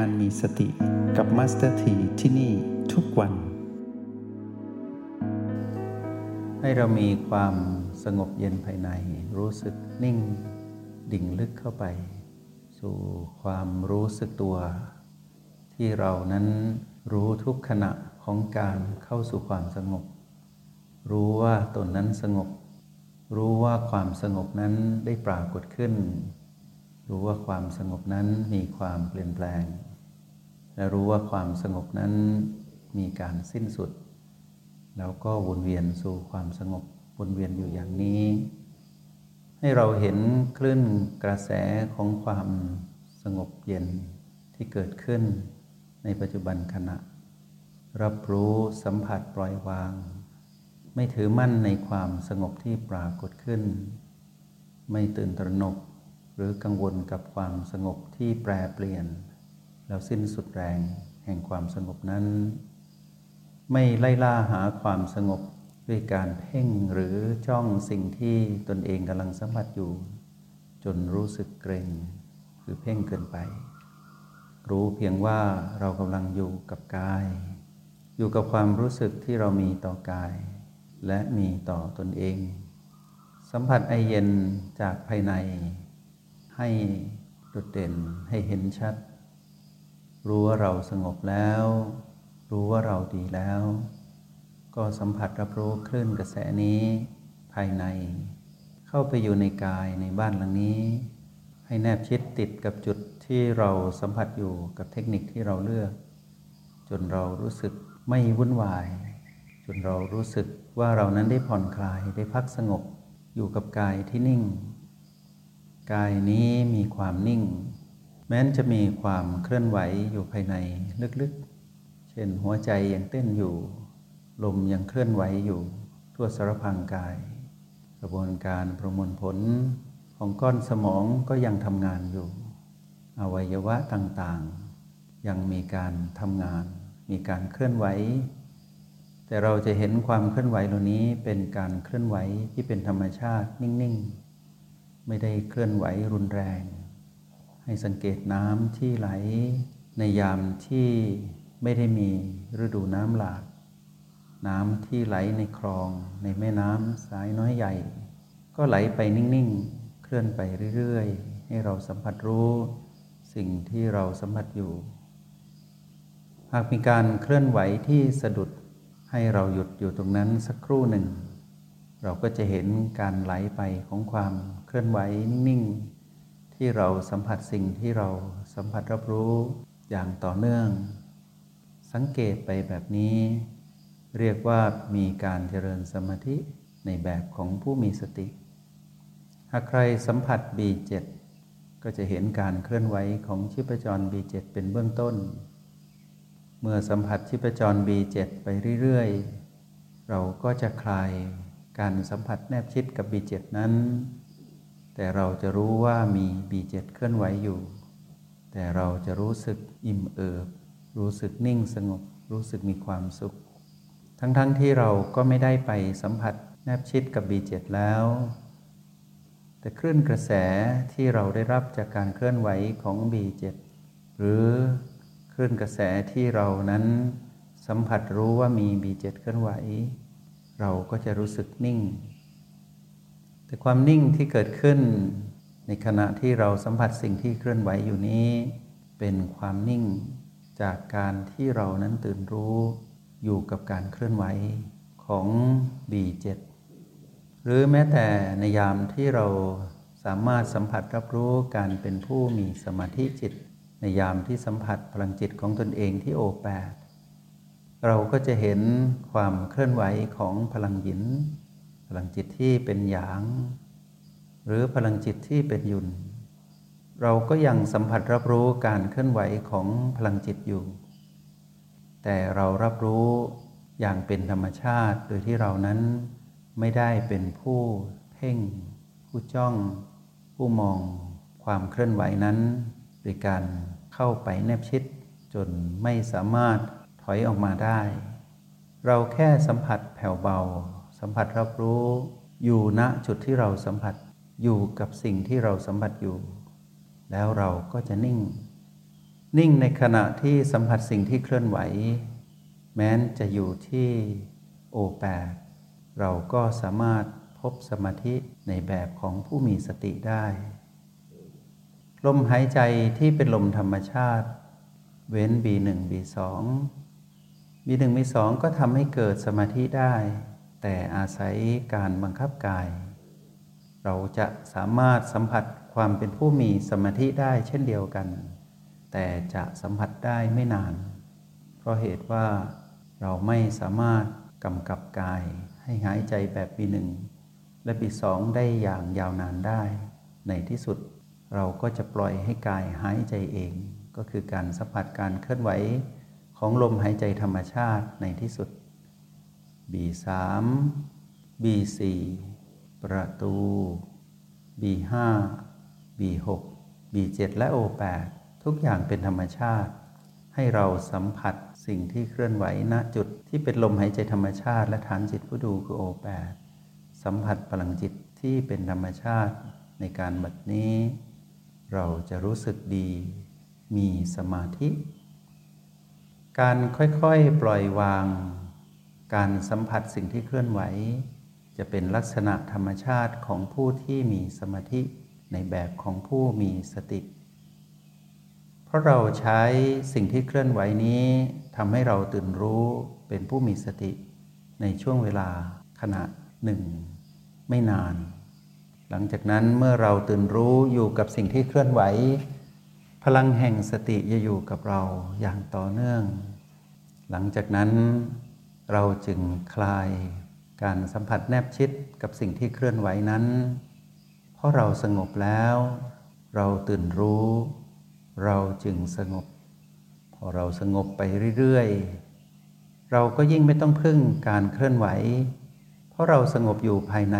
การมีสติกับมาสเตอร์ทีที่นี่ทุกวัน ให้เรามีความสงบเย็นภายใน รู้สึกนิ่งดิ่งลึกเข้าไป สู่ความรู้สึกตัว ที่เรานั้นรู้ทุกขณะของการเข้าสู่ความสงบ รู้ว่าตนนั้นสงบ รู้ว่าความสงบนั้นได้ปรากฏขึ้น รู้ว่าความสงบนั้นมีความเปลี่ยนแปลง และรู้ว่าความสงบนั้นมีการสิ้นสุด แล้วก็วนเวียนสู่ความสงบวนเวียนอยู่อย่างนี้ ให้เราเห็นคลื่นกระแสของความสงบเย็นที่เกิดขึ้นในปัจจุบันขณะ รับรู้สัมผัสปล่อยวาง ไม่ถือมั่นในความสงบที่ปรากฏขึ้น ไม่ตื่นตระหนก หรือกังวลกับความสงบที่แปรเปลี่ยน แล้วสิ้นสุดแรงแห่งความสงบนั้น ไม่ไล่ล่าหาความสงบด้วยการเพ่งหรือจ้องสิ่งที่ตนเองกำลังสัมผัสอยู่ จนรู้สึกเกรงคือเพ่งเกินไป รู้เพียงว่าเรากำลังอยู่กับกาย อยู่กับความรู้สึกที่เรามีต่อกาย และมีต่อตนเอง สัมผัสไอเย็นจากภายใน ให้โดดเด่นให้เห็นชัด รู้ว่าเราสงบแล้ว รู้ว่าเราดีแล้ว ก็สัมผัสรับรู้คลื่นกระแสนี้ภายใน เข้าไปอยู่ในกายในบ้านหลังนี้ ให้แนบชิดติดกับจุดที่เราสัมผัสอยู่กับเทคนิคที่เราเลือก จนเรารู้สึกไม่วุ่นวาย จนเรารู้สึกว่าเรานั้นได้ผ่อนคลายได้พักสงบอยู่กับกายที่นิ่ง กายนี้มีความนิ่ง แม้นจะมีความเคลื่อนไหวอยู่ภายในลึกๆ เช่นหัวใจยังเต้นอยู่ ลมยังเคลื่อนไหวอยู่ ทั่วสารพังกาย กระบวนการประมวลผลของก้อนสมองก็ยังทำงานอยู่ อวัยวะต่างๆ ยังมีการทำงาน มีการเคลื่อนไหว แต่เราจะเห็นความเคลื่อนไหวเหล่านี้เป็นการเคลื่อนไหวที่เป็นธรรมชาตินิ่ง ๆ ไม่ได้เคลื่อนไหวรุนแรง ให้สังเกตน้ำที่ไหล ในยามที่ไม่ได้มีฤดูน้ำหลาก น้ำที่ไหลในคลอง ในแม่น้ำสายน้อยใหญ่ ก็ไหลไปนิ่งๆ เคลื่อนไปเรื่อยๆ ให้เราสัมผัสรู้ สิ่งที่เราสัมผัสอยู่ หากมีการเคลื่อนไหวที่สะดุดให้เราหยุดอยู่ตรงนั้นสักครู่หนึ่ง เราก็จะเห็นการไหลไปของความเคลื่อนไหวนิ่งๆ ที่เราสัมผัสสิ่งที่เราสัมผัสรับรู้อย่างต่อเนื่อง สังเกตไปแบบนี้ เรียกว่ามีการเจริญสมาธิในแบบของผู้มีสติ หากใครสัมผัส B7 ก็จะเห็นการเคลื่อนไหวของชีพจร B7 เป็นเบื้องต้น เมื่อสัมผัสชีพจร B7 ไปเรื่อยๆ เราก็จะคลาย การสัมผัสแนบชิดกับ B7 นั้น แต่เราจะรู้ว่ามี B7 เคลื่อนไหวอยู่ แต่เราจะรู้สึกอิ่มเอิบ รู้สึกนิ่งสงบ รู้สึกมีความสุข ทั้งๆทที่เราก็ไม่ได้ไปสัมผัสแนบชิดกับ B7 แล้ว แต่คลื่นกระแสที่เราได้รับจากการเคลื่อนไหวของ B7 หรือคลื่นกระแสที่เรานั้นสัมผัสรู้ว่ามี B7 เคลื่อนไหว เราก็จะรู้สึกนิ่ง แต่ความนิ่งที่เกิดขึ้น ในขณะที่เราสัมผัสสิ่งที่เคลื่อนไหวอยู่นี้ เป็นความนิ่งจากการที่เรานั้นตื่นรู้อยู่กับการเคลื่อนไหวของ B7 หรือแม้แต่ในยามที่เราสามารถสัมผัสรับรู้การเป็นผู้มีสมาธิจิต ในยามที่สัมผัสพลังจิตของตนเองที่โอแปด เราก็จะเห็นความเคลื่อนไหวของพลังหยิน พลังจิตที่เป็นหยาง หรือพลังจิตที่เป็นยุน เราก็ยังสัมผัสรับรู้การเคลื่อนไหวของพลังจิตอยู่ แต่เรารับรู้อย่างเป็นธรรมชาติ โดยที่เรานั้นไม่ได้เป็นผู้เพ่ง ผู้จ้อง ผู้มองความเคลื่อนไหวนั้น โดยการเข้าไปแนบชิดจนไม่สามารถ ถอยออกมาได้ เราแค่สัมผัสแผ่วเบา สัมผัสรับรู้อยู่ณจุดที่เราสัมผัสอยู่กับสิ่งที่เราสัมผัสอยู่ แล้วเราก็จะนิ่ง นิ่งในขณะที่สัมผัสสิ่งที่เคลื่อนไหว แม้นจะอยู่ที่โอแปดเราก็สามารถพบสมาธิในแบบของผู้มีสติได้ ลมหายใจที่เป็นลมธรรมชาติ เว้น B1 B2 B1 B2 ก็ทำให้เกิดสมาธิได้ แต่อาศัยการบังคับกาย เราจะสามารถสัมผัสความเป็นผู้มีสมาธิได้เช่นเดียวกัน แต่จะสัมผัสได้ไม่นาน เพราะเหตุว่าเราไม่สามารถกำกับกายให้หายใจแบบปีหนึ่งและปีสองได้อย่างยาวนานได้ ในที่สุดเราก็จะปล่อยให้กายหายใจเอง ก็คือการสัมผัสการเคลื่อนไหว ของลมหายใจธรรมชาติในที่สุด B3 B4 ประตู B5 B6 B7 และ O8 ทุกอย่างเป็นธรรมชาติ ให้เราสัมผัสสิ่งที่เคลื่อนไหวณจุดที่เป็นลมหายใจธรรมชาติและฐานจิตผู้ดูคือ O8 สัมผัสพลังจิตที่เป็นธรรมชาติในการบัดนี้ เราจะรู้สึกดี มีสมาธิ การค่อยๆปล่อยวาง การสัมผัสสิ่งที่เคลื่อนไหว จะเป็นลักษณะธรรมชาติของผู้ที่มีสมาธิในแบบของผู้มีสติ เพราะเราใช้สิ่งที่เคลื่อนไหวนี้ทำให้เราตื่นรู้เป็นผู้มีสติ ในช่วงเวลาขณะหนึ่ง ไม่นาน หลังจากนั้นเมื่อเราตื่นรู้อยู่กับสิ่งที่เคลื่อนไหว พลังแห่งสติจะอยู่กับเราอย่างต่อเนื่อง หลังจากนั้นเราจึงคลายการสัมผัสแนบชิดกับสิ่งที่เคลื่อนไหวนั้น เพราะเราสงบแล้ว เราตื่นรู้ เราจึงสงบ พอเราสงบไปเรื่อยๆ เราก็ยิ่งไม่ต้องพึ่งการเคลื่อนไหว เพราะเราสงบอยู่ภายใน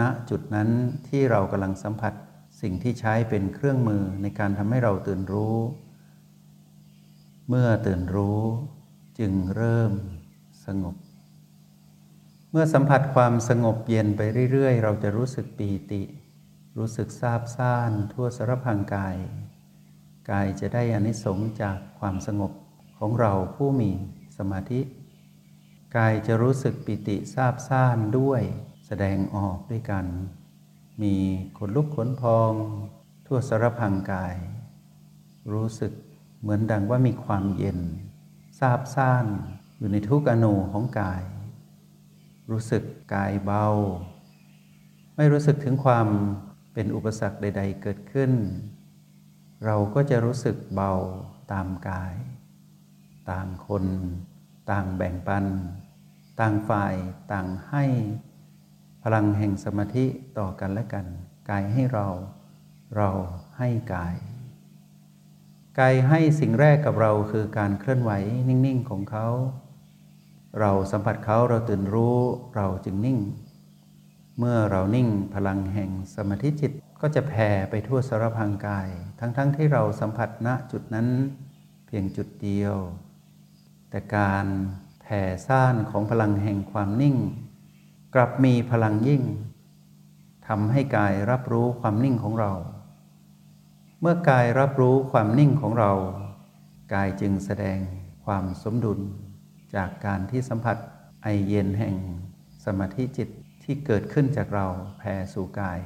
ณจุดนั้นที่เรากำลังสัมผัส สิ่งที่ใช้เป็นเครื่องมือในการทำให้เราตื่นรู้ เมื่อตื่นรู้จึงเริ่มสงบ เมื่อสัมผัสความสงบเย็นไปเรื่อย ๆ เราจะรู้สึกปีติ รู้สึกซาบซ่านทั่วสารพังกาย กายจะได้อานิสงส์จากความสงบของเราผู้มีสมาธิ กายจะรู้สึกปิติซาบซ่านด้วยแสดงออกด้วยกัน มีขนลุกขนพอง ทั่วสารพังกาย รู้สึกเหมือนดังว่ามีความเย็นซาบซ่านอยู่ในทุกอนูของกาย รู้สึกกายเบา ไม่รู้สึกถึงความเป็นอุปสรรคใด ๆ เกิดขึ้น เราก็จะรู้สึกเบาตามกาย ต่างคน ต่างแบ่งปัน ต่างฝ่ายต่างให้ พลังแห่งสมาธิต่อกันและกัน กายให้เรา เราให้กาย กายให้สิ่งแรกกับเราคือการเคลื่อนไหวนิ่งๆของเขา เราสัมผัสเขาเราตื่นรู้เราจึงนิ่ง เมื่อเรานิ่งพลังแห่งสมาธิจิตก็จะแผ่ไปทั่วสารพังกาย ทั้งๆทที่เราสัมผัสณจุดนั้น เพียงจุดเดียว แต่การแผ่ซ่านของพลังแห่งความนิ่ง กลับมีพลังยิ่งทำให้กายรับรู้ความนิ่งของเรา เมื่อกายรับรู้ความนิ่งของเรา กายจึงแสดงความสมดุล จากการที่สัมผัสไอเย็นแห่งสมาธิจิตที่เกิดขึ้นจากเราแผ่สู่กาย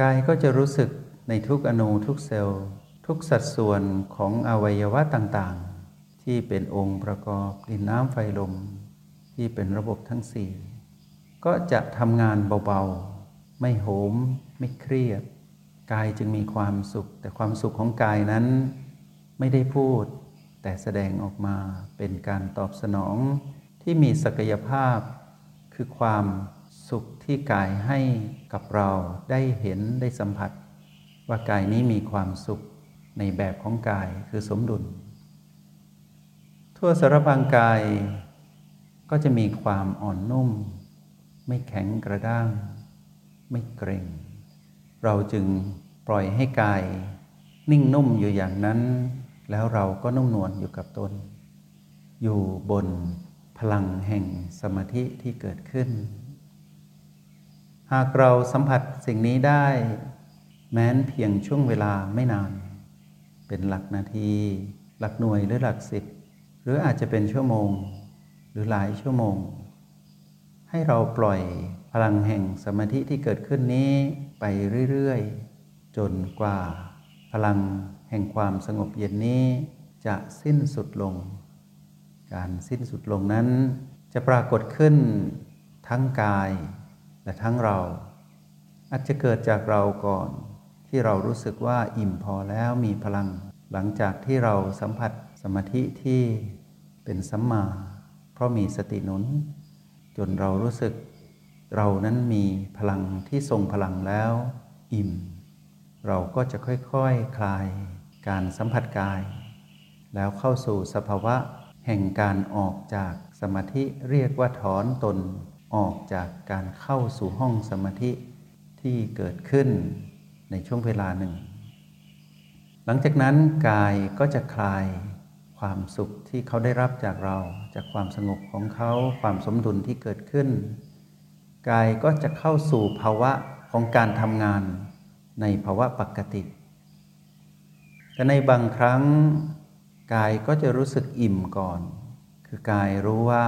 กายก็จะรู้สึกในทุกอนูทุกเซลล์ ทุกสัดส่วนของอวัยวะต่างๆ ที่เป็นองค์ประกอบดินน้ำไฟลม ที่เป็นระบบทั้งสี่ ก็จะทำงานเบาๆ ไม่โหม ไม่เครียด กายจึงมีความสุข แต่ความสุขของกายนั้นไม่ได้พูด แต่แสดงออกมาเป็นการตอบสนอง ที่มีศักยภาพ คือความสุขที่กายให้กับเราได้เห็นได้สัมผัส ว่ากายนี้มีความสุขในแบบของกายคือสมดุล ทั่วสารพางกายก็จะมีความอ่อนนุ่ม ไม่แข็งกระด้าง ไม่เกร็ง เราจึงปล่อยให้กาย นิ่งนุ่มอยู่อย่างนั้น แล้วเราก็นุ่มนวลอยู่กับตน อยู่บนพลังแห่งสมาธิที่เกิดขึ้น หากเราสัมผัสสิ่งนี้ได้ แม้นเพียงช่วงเวลาไม่นาน เป็นหลักนาที หลักหน่วยหรือหลักสิบ หรืออาจจะเป็นชั่วโมง หรือหลายชั่วโมง ให้เราปล่อยพลังแห่งสมาธิที่เกิดขึ้นนี้ไปเรื่อยๆ จนกว่า พลังแห่งความสงบเย็นนี้จะสิ้นสุดลง การสิ้นสุดลงนั้น จะปรากฏขึ้นทั้งกายและทั้งเรา อาจจะเกิดจากเราก่อนที่เรารู้สึกว่าอิ่มพอแล้วมีพลัง หลังจากที่เราสัมผัสสมาธิที่เป็นสัมมา เพราะมีสติหนุน จนเรารู้สึก เรานั้นมีพลังที่ทรงพลังแล้วอิ่ม เราก็จะค่อยๆคคลายการสัมผัสกาย แล้วเข้าสู่สภาวะแห่งการออกจากสมาธิเรียกว่าถอนตนออกจากการเข้าสู่ห้องสมาธิที่เกิดขึ้นในช่วงเวลาหนึ่ง หลังจากนั้นกายก็จะคลาย ความสุขที่เขาได้รับจากเรา จากความสงบของเขาความสมดุลที่เกิดขึ้น กายก็จะเข้าสู่ภาวะของการทำงานในภาวะปกติ แต่ในบางครั้งกายก็จะรู้สึกอิ่มก่อน คือกายรู้ว่า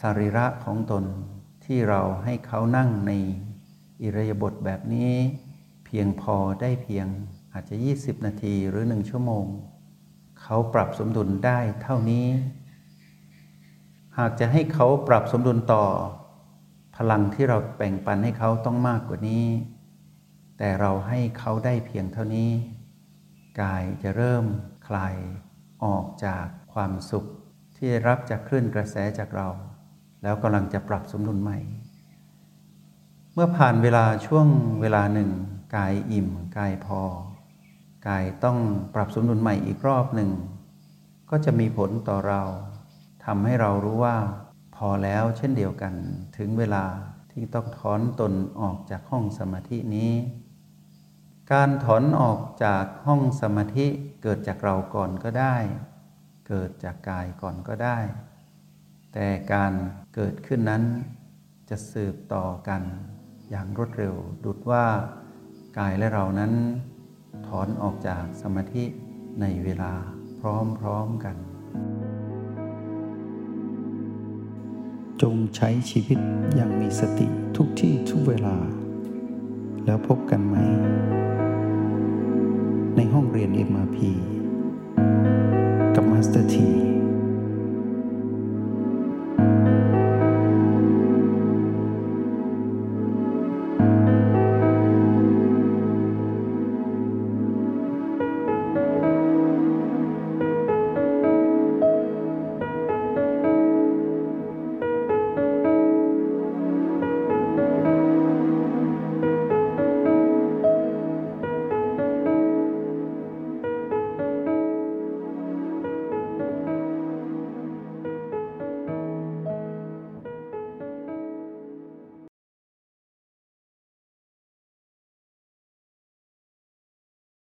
สรีระของตนที่เราให้เขานั่งในอิรยาบถแบบนี้ เพียงพอได้เพียงอาจจะ 20 นาทีหรือหนึ่งชั่วโมง เขาปรับสมดุลได้เท่านี้ หากจะให้เขาปรับสมดุลต่อ พลังที่เราแบ่งปันให้เขาต้องมากกว่านี้ แต่เราให้เขาได้เพียงเท่านี้ กายจะเริ่มคลายออกจากความสุขที่รับจากคลื่นกระแสจากเรา แล้วกำลังจะปรับสมดุลใหม่ เมื่อผ่านเวลาช่วงเวลาหนึ่ง กายอิ่ม กายพอ กายต้องปรับสมดุลใหม่อีกรอบหนึ่ง ก็จะมีผลต่อเราทำให้เรารู้ว่า พอแล้วเช่นเดียวกันถึงเวลาที่ต้องถอนตนออกจากห้องสมาธินี้ การถอนออกจากห้องสมาธิเกิดจากเราก่อนก็ได้ เกิดจากกายก่อนก็ได้ แต่การเกิดขึ้นนั้นจะสืบต่อกันอย่างรวดเร็ว ดุดว่ากายและเรานั้น อนออกจากสมาธิในเวลาพร้อมๆกัน จงใช้ชีวิตอย่างมีสติทุกที่ทุกเวลา แล้วพบกันไหม ในห้องเรียน MRP กับมาสเตอร์ที